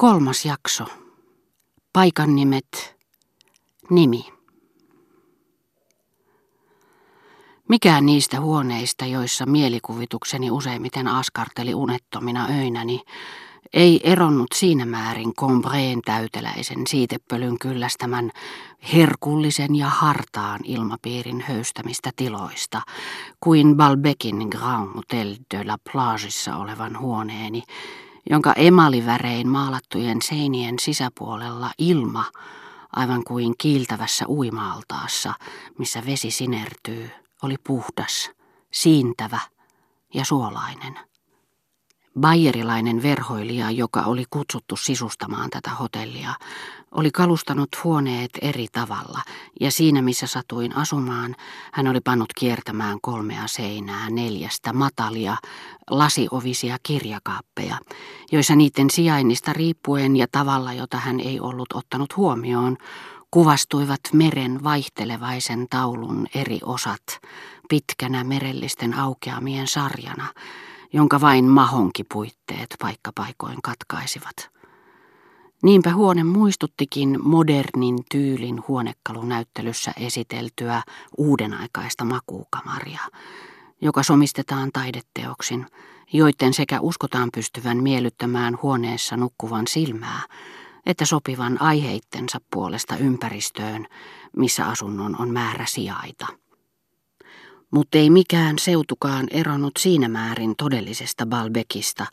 Kolmas jakso. Paikan nimet. Nimi. Mikään niistä huoneista, joissa mielikuvitukseni useimmiten askarteli unettomina öinäni, ei eronnut siinä määrin kombreen täyteläisen siitepölyn kyllästämän herkullisen ja hartaan ilmapiirin höystämistä tiloista, kuin Balbekin Grand Hotel de la Plageissa olevan huoneeni, jonka emalivärein maalattujen seinien sisäpuolella ilma, aivan kuin kiiltävässä uimaaltaassa, missä vesi sinertyy, oli puhdas, siintävä ja suolainen. Bayerilainen verhoilija, joka oli kutsuttu sisustamaan tätä hotellia, oli kalustanut huoneet eri tavalla, ja siinä missä satuin asumaan, hän oli pannut kiertämään kolmea seinää neljästä matalia, lasiovisia kirjakaappeja, joissa niiden sijainnista riippuen ja tavalla, jota hän ei ollut ottanut huomioon, kuvastuivat meren vaihtelevaisen taulun eri osat pitkänä merellisten aukeamien sarjana, jonka vain mahonkipuitteet paikkapaikoin katkaisivat. Niinpä huone muistuttikin modernin tyylin huonekalunäyttelyssä esiteltyä uudenaikaista makuukamaria, joka somistetaan taideteoksin, joiden sekä uskotaan pystyvän miellyttämään huoneessa nukkuvan silmää, että sopivan aiheittensa puolesta ympäristöön, missä asunnon on määrä sijaita mutta ei mikään seutukaan eronnut siinä määrin todellisesta Balbekista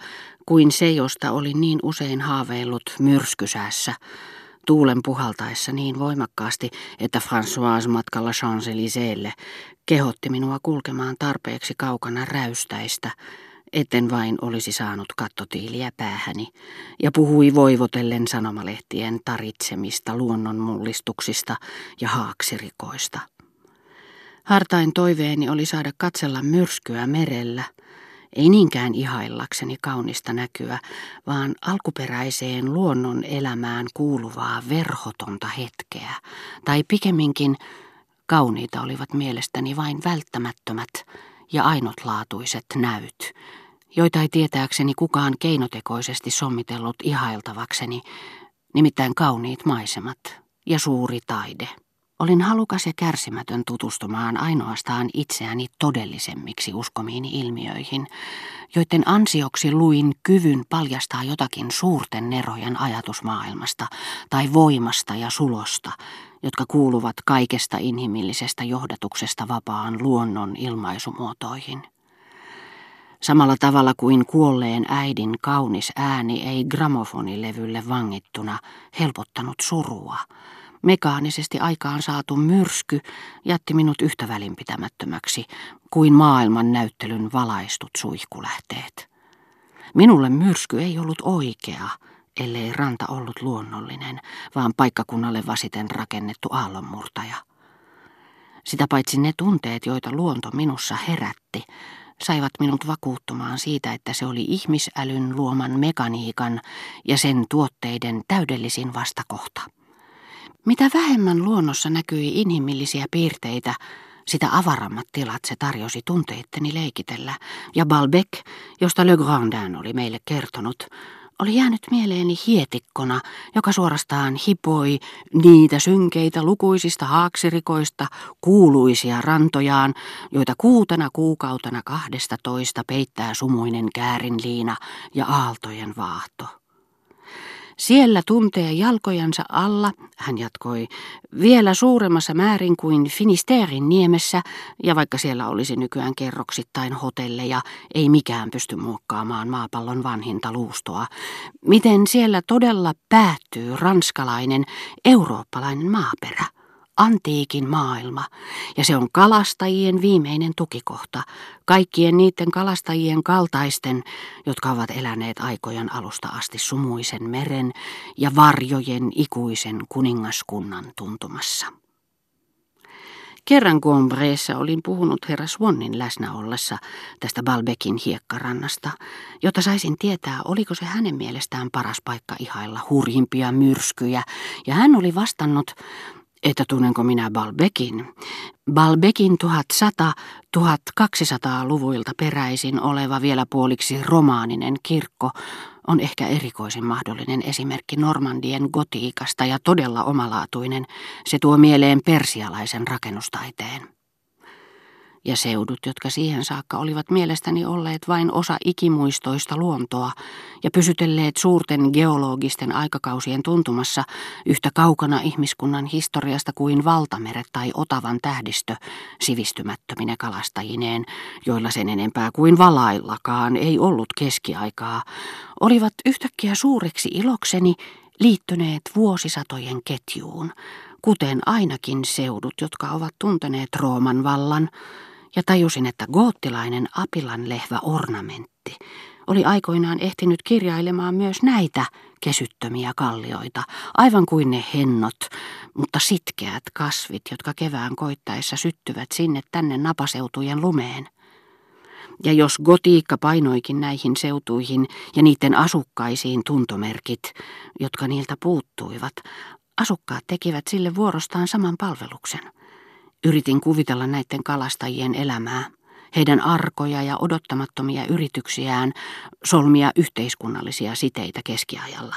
kuin se, josta oli niin usein haaveillut myrskysäässä, tuulen puhaltaessa niin voimakkaasti, että François matkalla Champs-Élysées'lle kehotti minua kulkemaan tarpeeksi kaukana räystäistä, etten vain olisi saanut kattotiiliä päähäni, ja puhui voivotellen sanomalehtien taritsemista luonnonmullistuksista ja haaksirikoista. Hartain toiveeni oli saada katsella myrskyä merellä, ei niinkään ihaillakseni kaunista näkyä, vaan alkuperäiseen luonnon elämään kuuluvaa verhotonta hetkeä, tai pikemminkin kauniita olivat mielestäni vain välttämättömät ja ainutlaatuiset näyt, joita ei tietääkseni kukaan keinotekoisesti sommitellut ihailtavakseni, nimittäin kauniit maisemat ja suuri taide. Olin halukas ja kärsimätön tutustumaan ainoastaan itseäni todellisemmiksi uskomiini ilmiöihin, joiden ansioksi luin kyvyn paljastaa jotakin suurten nerojen ajatusmaailmasta tai voimasta ja sulosta, jotka kuuluvat kaikesta inhimillisestä johdatuksesta vapaan luonnon ilmaisumuotoihin. Samalla tavalla kuin kuolleen äidin kaunis ääni ei gramofonilevylle vangittuna helpottanut surua, Mekaanisesti aikaan saatu myrsky jätti minut yhtä välinpitämättömäksi kuin maailman näyttelyn valaistut suihkulähteet. Minulle myrsky ei ollut oikea, ellei ranta ollut luonnollinen, vaan paikkakunnalle vasiten rakennettu aallonmurtaja. Sitä paitsi ne tunteet, joita luonto minussa herätti, saivat minut vakuuttumaan siitä, että se oli ihmisälyn luoman mekaniikan ja sen tuotteiden täydellisin vastakohta. Mitä vähemmän luonnossa näkyi inhimillisiä piirteitä, sitä avarammat tilat se tarjosi tunteitteni leikitellä, ja Balbec, josta Le Grandin oli meille kertonut, oli jäänyt mieleeni hietikkona, joka suorastaan hipoi niitä synkeitä lukuisista haaksirikoista, kuuluisia rantojaan, joita kuutena kuukautena kahdesta toista peittää sumuinen käärinliina ja aaltojen vaahto. Siellä tuntee jalkojansa alla, hän jatkoi, vielä suuremmassa määrin kuin Finisterin niemessä, ja vaikka siellä olisi nykyään kerroksittain hotelleja, ei mikään pysty muokkaamaan maapallon vanhinta luustoa. Miten siellä todella päättyy ranskalainen, eurooppalainen maaperä? Antiikin maailma, ja se on kalastajien viimeinen tukikohta, kaikkien niiden kalastajien kaltaisten, jotka ovat eläneet aikojen alusta asti sumuisen meren ja varjojen ikuisen kuningaskunnan tuntumassa. Kerran Gombreessa olin puhunut herra Swannin läsnä ollessa tästä Balbekin hiekkarannasta, jotta saisin tietää, oliko se hänen mielestään paras paikka ihailla hurjimpia myrskyjä, ja hän oli vastannut, että tunnenko minä Balbekin. Balbekin 1100-1200-luvuilta peräisin oleva vielä puoliksi romaaninen kirkko on ehkä erikoisin mahdollinen esimerkki Normandien gotiikasta ja todella omalaatuinen. Se tuo mieleen persialaisen rakennustaiteen ja seudut, jotka siihen saakka olivat mielestäni olleet vain osa ikimuistoista luontoa ja pysytelleet suurten geologisten aikakausien tuntumassa yhtä kaukana ihmiskunnan historiasta kuin valtameret tai Otavan tähdistö sivistymättömine kalastajineen, joilla sen enempää kuin valaillakaan ei ollut keskiaikaa, olivat yhtäkkiä suureksi ilokseni liittyneet vuosisatojen ketjuun, kuten ainakin seudut, jotka ovat tunteneet Rooman vallan, ja tajusin, että goottilainen apilanlehvä ornamentti oli aikoinaan ehtinyt kirjailemaan myös näitä kesyttömiä kallioita, aivan kuin ne hennot, mutta sitkeät kasvit, jotka kevään koittaessa syttyvät sinne tänne napaseutujen lumeen. Ja jos gotiikka painoikin näihin seutuihin ja niiden asukkaisiin tuntomerkit, jotka niiltä puuttuivat, asukkaat tekivät sille vuorostaan saman palveluksen – Yritin kuvitella näiden kalastajien elämää, heidän arkoja ja odottamattomia yrityksiään solmia yhteiskunnallisia siteitä keskiajalla,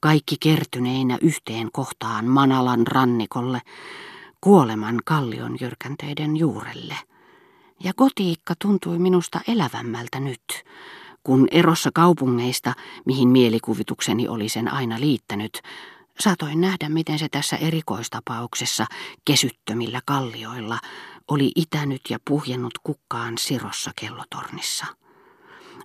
kaikki kertyneinä yhteen kohtaan Manalan rannikolle, kuoleman kallion jyrkänteiden juurelle. Ja kotiikka tuntui minusta elävämmältä nyt, kun erossa kaupungeista, mihin mielikuvitukseni oli sen aina liittänyt, Saatoin nähdä, miten se tässä erikoistapauksessa kesyttömillä kallioilla oli itänyt ja puhjennut kukkaan sirossa kellotornissa.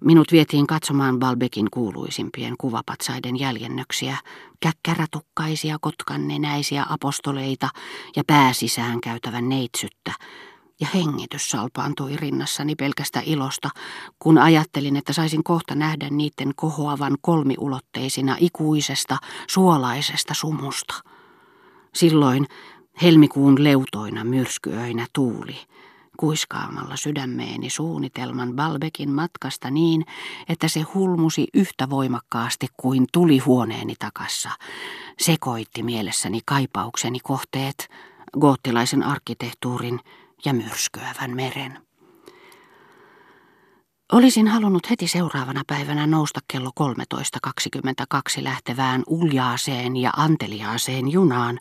Minut vietiin katsomaan Balbekin kuuluisimpien kuvapatsaiden jäljennöksiä, käkkärätukkaisia kotkannenäisiä apostoleita ja pääsisään käytävän neitsyttä, ja hengitys salpaantui rinnassani pelkästä ilosta, kun ajattelin, että saisin kohta nähdä niiden kohoavan kolmiulotteisina ikuisesta, suolaisesta sumusta. Silloin helmikuun leutoina myrskyöinä tuuli, kuiskaamalla sydämeeni suunnitelman Balbekin matkasta niin, että se hulmusi yhtä voimakkaasti kuin tuli huoneeni takassa. Sekoitti mielessäni kaipaukseni kohteet, goottilaisen arkkitehtuurin, ja myrskyävän meren. Olisin halunnut heti seuraavana päivänä nousta kello 13.22 lähtevään uljaaseen ja anteliaaseen junaan,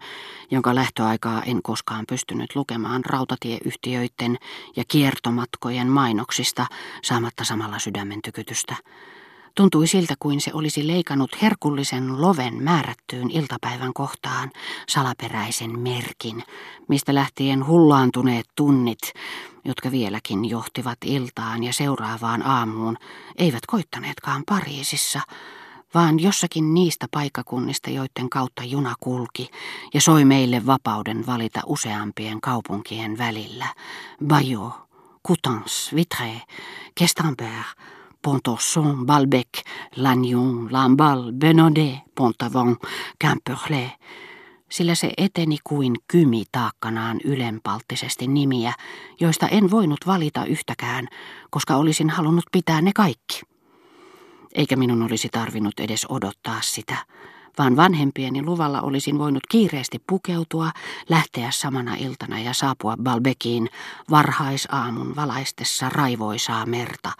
jonka lähtöaikaa en koskaan pystynyt lukemaan rautatieyhtiöiden ja kiertomatkojen mainoksista saamatta samalla sydämen tykytystä. Tuntui siltä kuin se olisi leikannut herkullisen loven määrättyyn iltapäivän kohtaan, salaperäisen merkin, mistä lähtien hullaantuneet tunnit, jotka vieläkin johtivat iltaan ja seuraavaan aamuun, eivät koittaneetkaan Pariisissa, vaan jossakin niistä paikkakunnista, joiden kautta juna kulki ja soi meille vapauden valita useampien kaupunkien välillä. Bayeux, Coutances, Vitré, Questembert, Pontorson, Balbec, Lannion, Lamballe, Benaudet, Pontavon, Quimperlé, sillä se eteni kuin kymi taakkanaan ylenpalttisesti nimiä, joista en voinut valita yhtäkään, koska olisin halunnut pitää ne kaikki. Eikä minun olisi tarvinnut edes odottaa sitä, vaan vanhempieni luvalla olisin voinut kiireesti pukeutua, lähteä samana iltana ja saapua Balbekiin varhaisaamun valaistessa raivoisaa merta,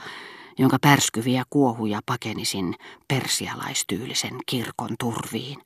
jonka pärskyviä kuohuja pakenisin persialaistyylisen kirkon turviin.